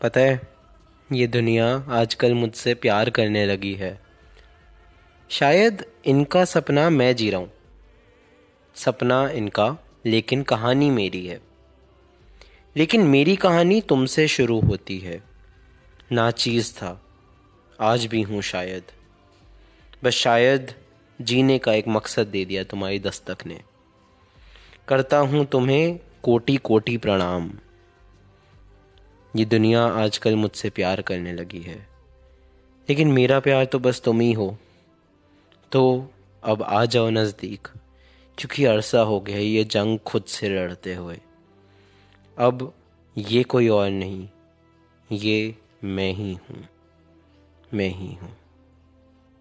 पता है, ये दुनिया आजकल मुझसे प्यार करने लगी है। शायद इनका सपना मैं जी रहा हूँ। सपना इनका, लेकिन कहानी मेरी है। लेकिन मेरी कहानी तुमसे शुरू होती है। ना चीज़ था, आज भी हूँ शायद। बस शायद जीने का एक मकसद दे दिया तुम्हारी दस्तक ने। करता हूँ तुम्हें कोटि कोटि प्रणाम। ये दुनिया आजकल मुझसे प्यार करने लगी है। लेकिन मेरा प्यार तो बस तुम ही हो। तो अब आ जाओ नज़दीक क्योंकि अरसा हो गया ये जंग खुद से लड़ते हुए। अब ये कोई और नहीं, ये मैं ही हूँ, मैं ही हूँ।